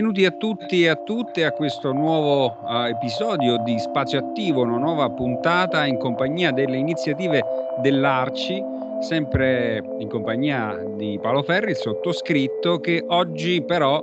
Benvenuti a tutti e a tutte a questo nuovo uh, episodio di Spazio Attivo, una nuova puntata in compagnia delle iniziative dell'Arci, sempre in compagnia di Paolo Ferri, il sottoscritto, che oggi però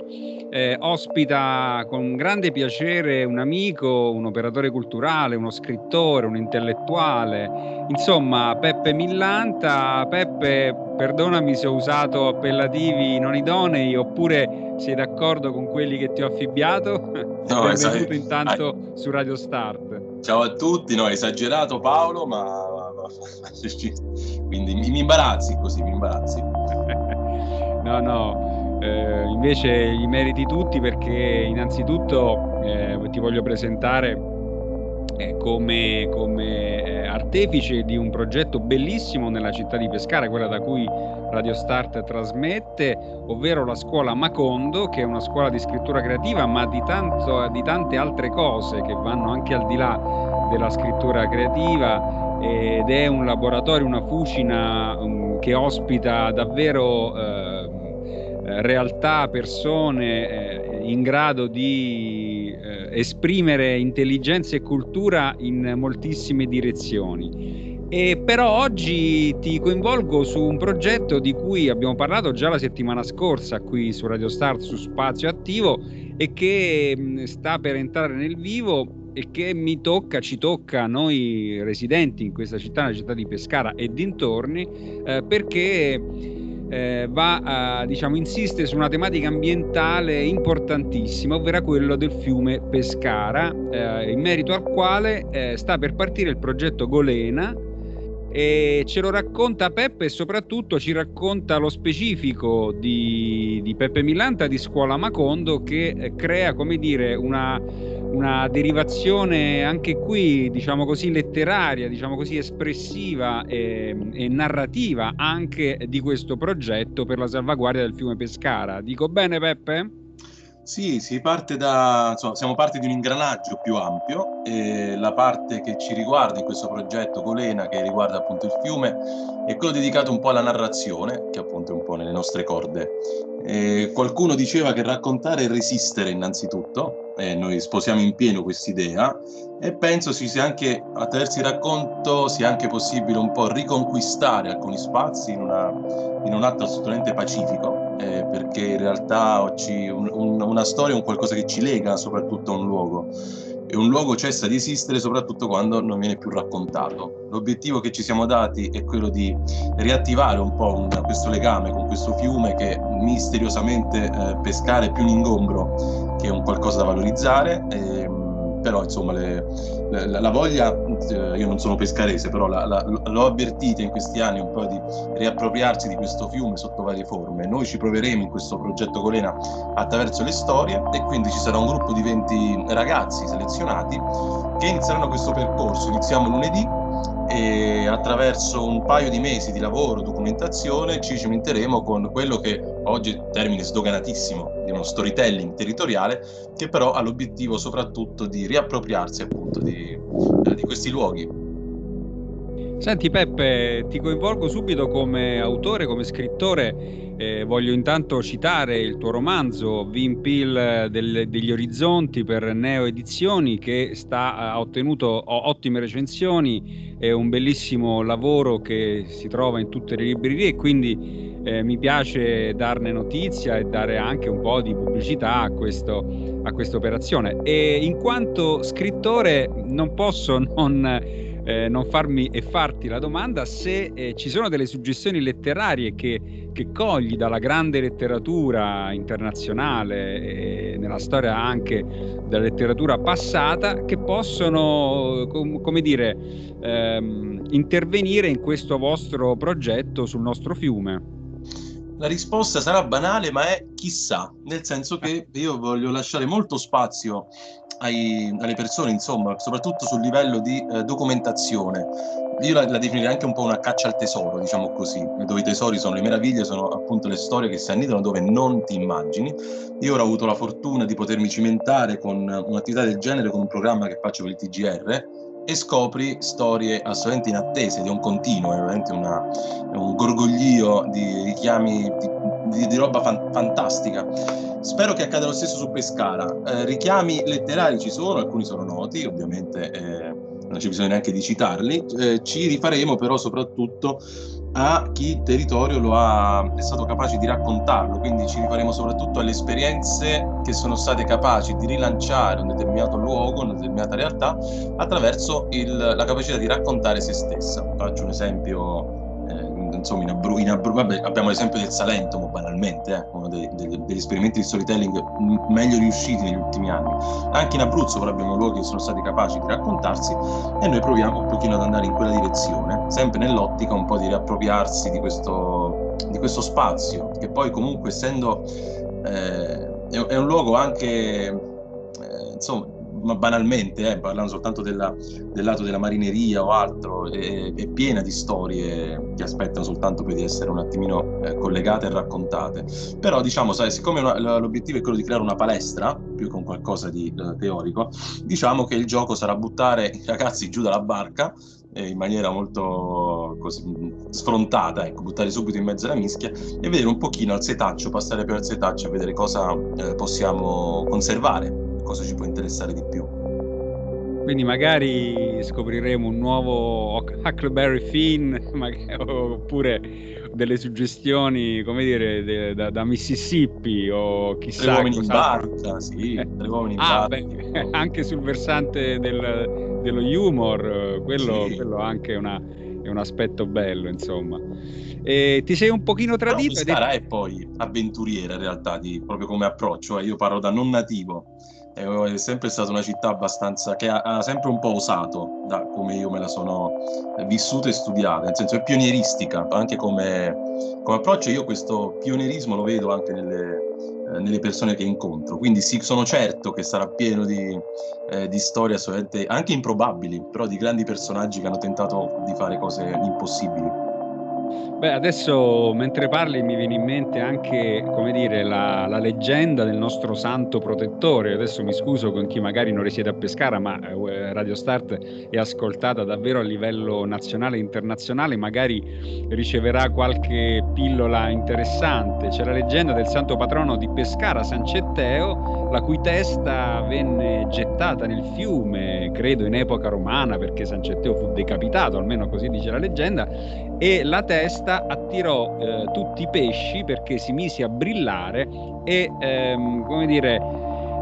eh, ospita con grande piacere un amico, un operatore culturale, uno scrittore, un intellettuale, insomma Peppe Millanta. Peppe, perdonami se ho usato appellativi non idonei oppure sei d'accordo con quelli che ti ho affibbiato? No, Benvenuto intanto hai... su Radio Start. Ciao a tutti, no, esagerato Paolo, ma quindi mi, imbarazzi così, mi imbarazzi. no, no, eh, invece li meriti tutti perché innanzitutto eh, ti voglio presentare eh, come, come eh, artefice di un progetto bellissimo nella città di Pescara, quella da cui Radio Start trasmette, ovvero la scuola Macondo, che è una scuola di scrittura creativa, ma di, tanto, di tante altre cose che vanno anche al di là della scrittura creativa ed è un laboratorio, una fucina um, che ospita davvero eh, realtà, persone eh, in grado di eh, esprimere intelligenza e cultura in moltissime direzioni. E però oggi ti coinvolgo su un progetto di cui abbiamo parlato già la settimana scorsa qui su Radio Start su Spazio Attivo e che sta per entrare nel vivo e che mi tocca, ci tocca a noi residenti in questa città, nella città di Pescara e dintorni, eh, perché eh, va a diciamo, insiste su una tematica ambientale importantissima, ovvero quello del fiume Pescara, eh, in merito al quale eh, sta per partire il progetto Golena, e ce lo racconta Peppe e soprattutto ci racconta lo specifico di, di Peppe Millanta di Scuola Macondo che eh, crea, come dire, una, una derivazione anche qui, diciamo così, letteraria, diciamo così, espressiva e, e, narrativa anche di questo progetto per la salvaguardia del fiume Pescara. Dico bene Peppe? Sì, si parte da, insomma, siamo parte di un ingranaggio più ampio e la parte che ci riguarda in questo progetto Golena, che riguarda appunto il fiume, è quello dedicato un po' alla narrazione, che appunto è un po' nelle nostre corde. E qualcuno diceva che raccontare è resistere innanzitutto, e noi sposiamo in pieno quest'idea, e penso si sia anche, attraverso il racconto, sia anche possibile un po' riconquistare alcuni spazi in, una, in un atto assolutamente pacifico eh, perché in realtà oggi un, un, una storia è un qualcosa che ci lega soprattutto a un luogo e un luogo cessa di esistere soprattutto quando non viene più raccontato. L'obiettivo che ci siamo dati è quello di riattivare un po' un, questo legame con questo fiume che misteriosamente eh, pescare è più un ingombro che un qualcosa da valorizzare. E, ehm, però insomma le, la, la, voglia, eh, io non sono pescarese, però la, la, l'ho avvertita in questi anni un po' di riappropriarsi di questo fiume sotto varie forme. Noi ci proveremo in questo progetto Colena attraverso le storie e quindi ci sarà un gruppo di 20 ragazzi selezionati che inizieranno questo percorso. Iniziamo lunedì e attraverso un paio di mesi di lavoro, documentazione, ci cimenteremo con quello che oggi è termine sdoganatissimo di uno storytelling territoriale, che però ha l'obiettivo soprattutto di riappropriarsi appunto di, eh, di questi luoghi. Senti Peppe, ti coinvolgo subito come autore, come scrittore. Eh, voglio intanto citare il tuo romanzo Vin Peel del, degli Orizzonti per Neo Edizioni che sta, ha ottenuto ottime recensioni, è un bellissimo lavoro che si trova in tutte le librerie quindi eh, mi piace darne notizia e dare anche un po' di pubblicità a, questo, a questa operazione. E in quanto scrittore non posso non eh, non farmi e farti la domanda se eh, ci sono delle suggestioni letterarie che, che, cogli dalla grande letteratura internazionale e nella storia anche della letteratura passata che possono, com- come dire, ehm, intervenire in questo vostro progetto sul nostro fiume. La risposta sarà banale, ma è chissà, nel senso che io voglio lasciare molto spazio ai, alle persone, insomma, soprattutto sul livello di eh, documentazione. Io la, la, definirei anche un po' una caccia al tesoro, diciamo così, dove i tesori sono le meraviglie, sono appunto le storie che si annidano dove non ti immagini. Io ora ho avuto la fortuna di potermi cimentare con un'attività del genere, con un programma che faccio per il TGR, e scopri storie assolutamente inattese, di un continuo, è veramente una, un gorgoglio di richiami di, di, di roba fan, fantastica. Spero che accada lo stesso su Pescara. Eh, richiami letterari ci sono, alcuni sono noti, ovviamente eh, non c'è bisogno neanche di citarli. Eh, ci rifaremo però soprattutto a chi territorio lo ha, è stato capace di raccontarlo, quindi ci rifaremo soprattutto alle esperienze che sono state capaci di rilanciare un determinato luogo, una determinata realtà, attraverso il, la capacità di raccontare se stessa. Faccio un esempio insomma in, Abru- in Abru- vabbè, abbiamo l'esempio del Salento banalmente, eh, uno dei, dei, degli esperimenti di storytelling meglio riusciti negli ultimi anni. Anche in Abruzzo però abbiamo luoghi che sono stati capaci di raccontarsi e noi proviamo un pochino ad andare in quella direzione, sempre nell'ottica un po' di riappropriarsi di questo, di questo spazio, che poi comunque essendo eh, è, è, un luogo anche eh, insomma ma banalmente, eh, parlando soltanto della, del lato della marineria o altro, è, è, piena di storie che aspettano soltanto poi di essere un attimino eh, collegate e raccontate. Però diciamo, sai, siccome una, l'obiettivo è quello di creare una palestra, più un qualcosa di uh, teorico, diciamo che il gioco sarà buttare i ragazzi giù dalla barca eh, in maniera molto così, sfrontata, ecco, buttare subito in mezzo alla mischia e vedere un pochino al setaccio, passare per il setaccio e vedere cosa eh, possiamo conservare cosa ci può interessare di più. Quindi magari scopriremo un nuovo Huckleberry Finn, oppure delle suggestioni, come dire, de, da, da, Mississippi o chissà. Tre uomini in barca, sì, tre uomini in ah, barca. Beh, anche sul versante del, dello humor, quello, sì. quello anche una, è un aspetto bello, insomma. E ti sei un pochino tradito. No, Pescara è poi avventuriera in realtà, di, proprio come approccio. Eh. Io parlo da non nativo è sempre stata una città abbastanza che ha, ha, sempre un po' osato da come io me la sono vissuta e studiata, nel senso è pionieristica anche come, come approccio. Io questo pionierismo lo vedo anche nelle, eh, nelle persone che incontro, quindi sì, sono certo che sarà pieno di, eh, di storie assolutamente anche improbabili, però di grandi personaggi che hanno tentato di fare cose impossibili. Beh, adesso mentre parli mi viene in mente anche, come dire, la, la, leggenda del nostro santo protettore. Adesso mi scuso con chi magari non risiede a Pescara, ma eh, Radio Start è ascoltata davvero a livello nazionale e internazionale, magari riceverà qualche pillola interessante. C'è la leggenda del santo patrono di Pescara, San Cetteo, la cui testa venne gettata nel fiume, credo in epoca romana, perché San Cetteo fu decapitato, almeno così dice la leggenda, e la testa attirò eh, tutti i pesci perché si mise a brillare e ehm, come dire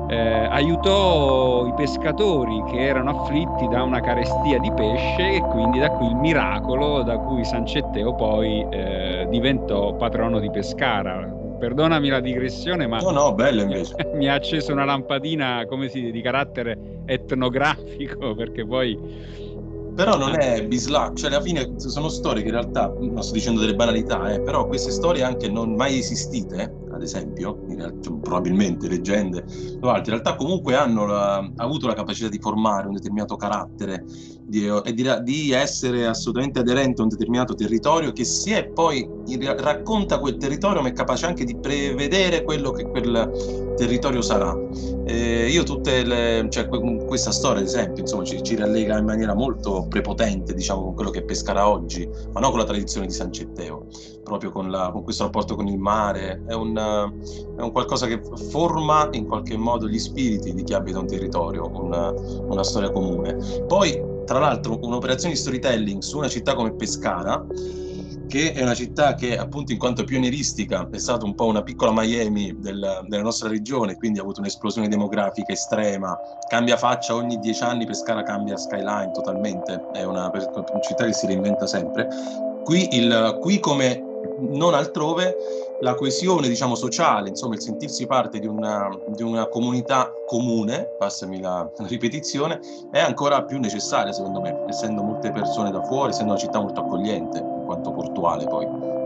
eh, aiutò i pescatori che erano afflitti da una carestia di pesce e quindi da qui il miracolo da cui San Cetteo poi eh, diventò patrono di Pescara. Perdonami la digressione, ma no, no, bello invece. mi ha acceso una lampadina come si, di carattere etnografico perché poi però non è bislacco, cioè alla fine sono storie che in realtà, non sto dicendo delle banalità, eh, però queste storie anche non mai esistite, ad esempio, realtà, probabilmente leggende o altre, in realtà comunque hanno la, avuto la capacità di formare un determinato carattere di, e di, di, essere assolutamente aderente a un determinato territorio che si è poi in, racconta quel territorio ma è capace anche di prevedere quello che quel territorio sarà. Eh, io tutte le, cioè, questa storia ad esempio insomma, ci, ci rallega in maniera molto prepotente diciamo con quello che pescarà oggi, ma non con la tradizione di San Cetteo, proprio con, la, con questo rapporto con il mare, è un, è un, qualcosa che forma in qualche modo gli spiriti di chi abita un territorio, una, una storia comune. Poi tra l'altro un'operazione di storytelling su una città come Pescara che è una città che appunto in quanto pionieristica è stata un po' una piccola Miami del, della nostra regione, quindi ha avuto un'esplosione demografica estrema, cambia faccia ogni dieci anni, Pescara cambia skyline totalmente, è una, una città che si reinventa sempre. Qui, il, qui come non altrove la coesione diciamo, sociale, insomma il sentirsi parte di una, di una comunità comune, passami la, la, ripetizione, è ancora più necessaria secondo me, essendo molte persone da fuori, essendo una città molto accogliente, in quanto portuale poi.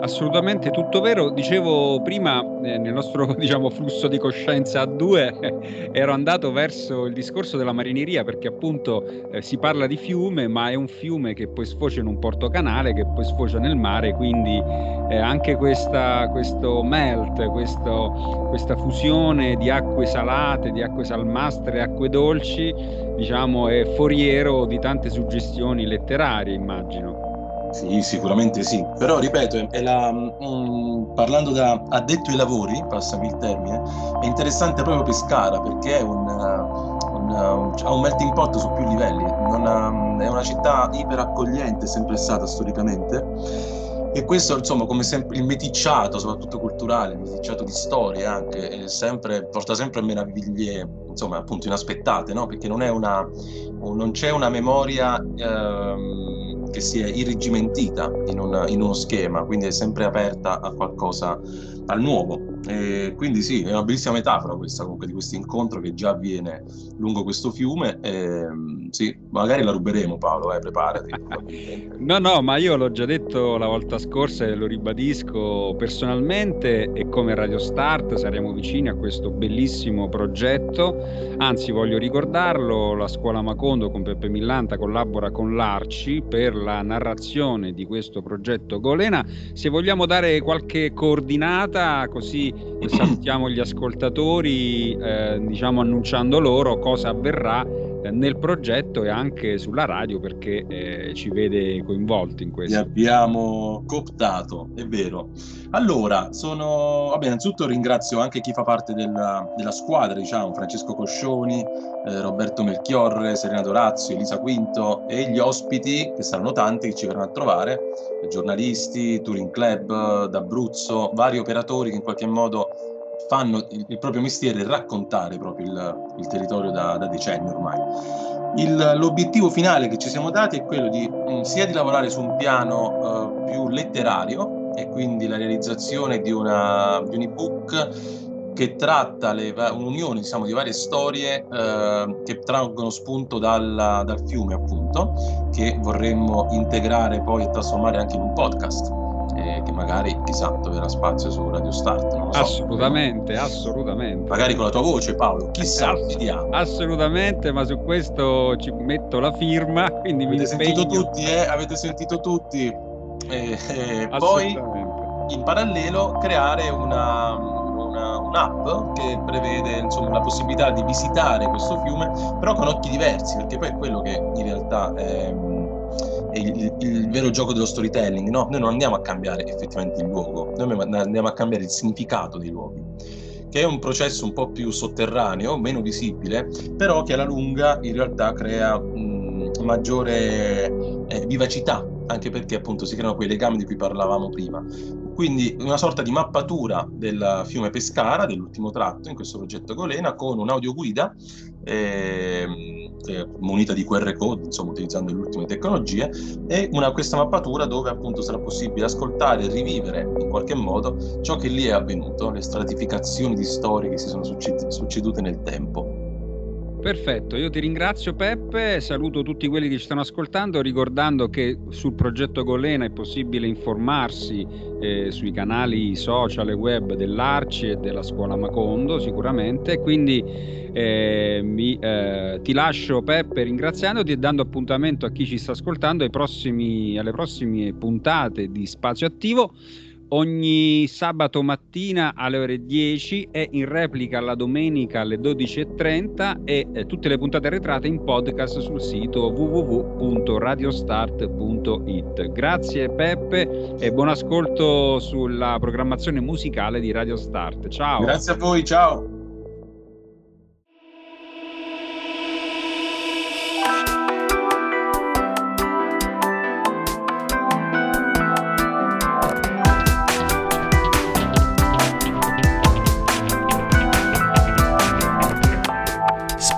Assolutamente tutto vero. Dicevo prima, eh, nel nostro diciamo, flusso di coscienza a due, ero andato verso il discorso della marineria perché appunto eh, si parla di fiume, ma è un fiume che poi sfocia in un porto canale, che poi sfocia nel mare, quindi eh, anche questa, questo melt, questo, questa fusione di acque salate, di acque salmastre, acque dolci, diciamo, è foriero di tante suggestioni letterarie, immagino. Sì, sicuramente sì, però ripeto, la, mm, parlando da addetto ai lavori, passami il termine, è interessante proprio Pescara perché è un, un, un, ha un melting pot su più livelli, ha, è una città iper accogliente, sempre stata storicamente, e questo insomma come sempre il meticciato, soprattutto culturale, il meticciato di storie anche, sempre, porta sempre a meraviglie insomma appunto inaspettate, no? perché non, una, non c'è una memoria... Ehm, che si è irrigimentita in, una, in, uno schema, quindi è sempre aperta a qualcosa, al nuovo. E quindi sì, è una bellissima metafora questa comunque di questo incontro che già avviene lungo questo fiume. E, sì, magari la ruberemo Paolo, eh, preparati. no, no, ma io l'ho già detto la volta scorsa e lo ribadisco personalmente e come Radio Start saremo vicini a questo bellissimo progetto. Anzi, voglio ricordarlo, la scuola Macondo con Peppe Millanta collabora con l'Arci per la narrazione di questo progetto Golena. Se vogliamo dare qualche coordinata così salutiamo gli ascoltatori, eh, diciamo annunciando loro cosa avverrà nel progetto e anche sulla radio perché eh, ci vede coinvolti in questo. Li abbiamo cooptato, è vero. Allora, sono... Vabbè, innanzitutto ringrazio anche chi fa parte della, della squadra, diciamo, Francesco Coscioni, eh, Roberto Melchiorre, Serena Dorazio, Elisa Quinto e gli ospiti, che saranno tanti, che ci verranno a trovare, giornalisti, Touring Club d'Abruzzo, vari operatori che in qualche modo fanno il, il proprio mestiere raccontare proprio il, il territorio da, da, decenni ormai. Il, l'obiettivo finale che ci siamo dati è quello di mm, sia di lavorare su un piano uh, più letterario e quindi la realizzazione di, una, di un ebook che tratta le, un'unione diciamo, di varie storie eh, che traggono spunto dalla, dal fiume appunto che vorremmo integrare poi e trasformare anche in un podcast eh, che magari chissà troverà spazio su Radio Start. Non lo so. Assolutamente, assolutamente. Magari con la tua voce, Paolo, chissà, Ass- vediamo. Assolutamente, ma su questo ci metto la firma. Quindi avete mi sentito tutti, eh? Avete sentito tutti. Eh, eh, poi in parallelo creare una, una, un'app che prevede insomma, la possibilità di visitare questo fiume, però con occhi diversi, perché poi è quello che in realtà è, è il, il, vero gioco dello storytelling, no? Noi non andiamo a cambiare effettivamente il luogo, noi andiamo a cambiare il significato dei luoghi, che è un processo un po' più sotterraneo, meno visibile, però che alla lunga in realtà crea mh, maggiore eh, vivacità, anche perché appunto si creano quei legami di cui parlavamo prima. Quindi una sorta di mappatura del fiume Pescara, dell'ultimo tratto in questo progetto Golena, con un'audioguida eh, munita di QR code, insomma utilizzando le ultime tecnologie, e una, questa mappatura dove appunto sarà possibile ascoltare e rivivere in qualche modo ciò che lì è avvenuto, le stratificazioni di storie che si sono succedute nel tempo. Perfetto, io ti ringrazio Peppe, saluto tutti quelli che ci stanno ascoltando, ricordando che sul progetto Golena è possibile informarsi eh, sui canali social e web dell'Arci e della scuola Macondo sicuramente, quindi eh, mi, eh, ti lascio Peppe ringraziandoti e dando appuntamento a chi ci sta ascoltando prossimi, alle prossime puntate di Spazio Attivo ogni sabato mattina alle ore 10 e in replica la domenica alle 12.30 e eh, tutte le puntate arretrate in podcast sul sito www.radiostart.it. Grazie Peppe e buon ascolto sulla programmazione musicale di Radio Start. Ciao. Grazie a voi, ciao.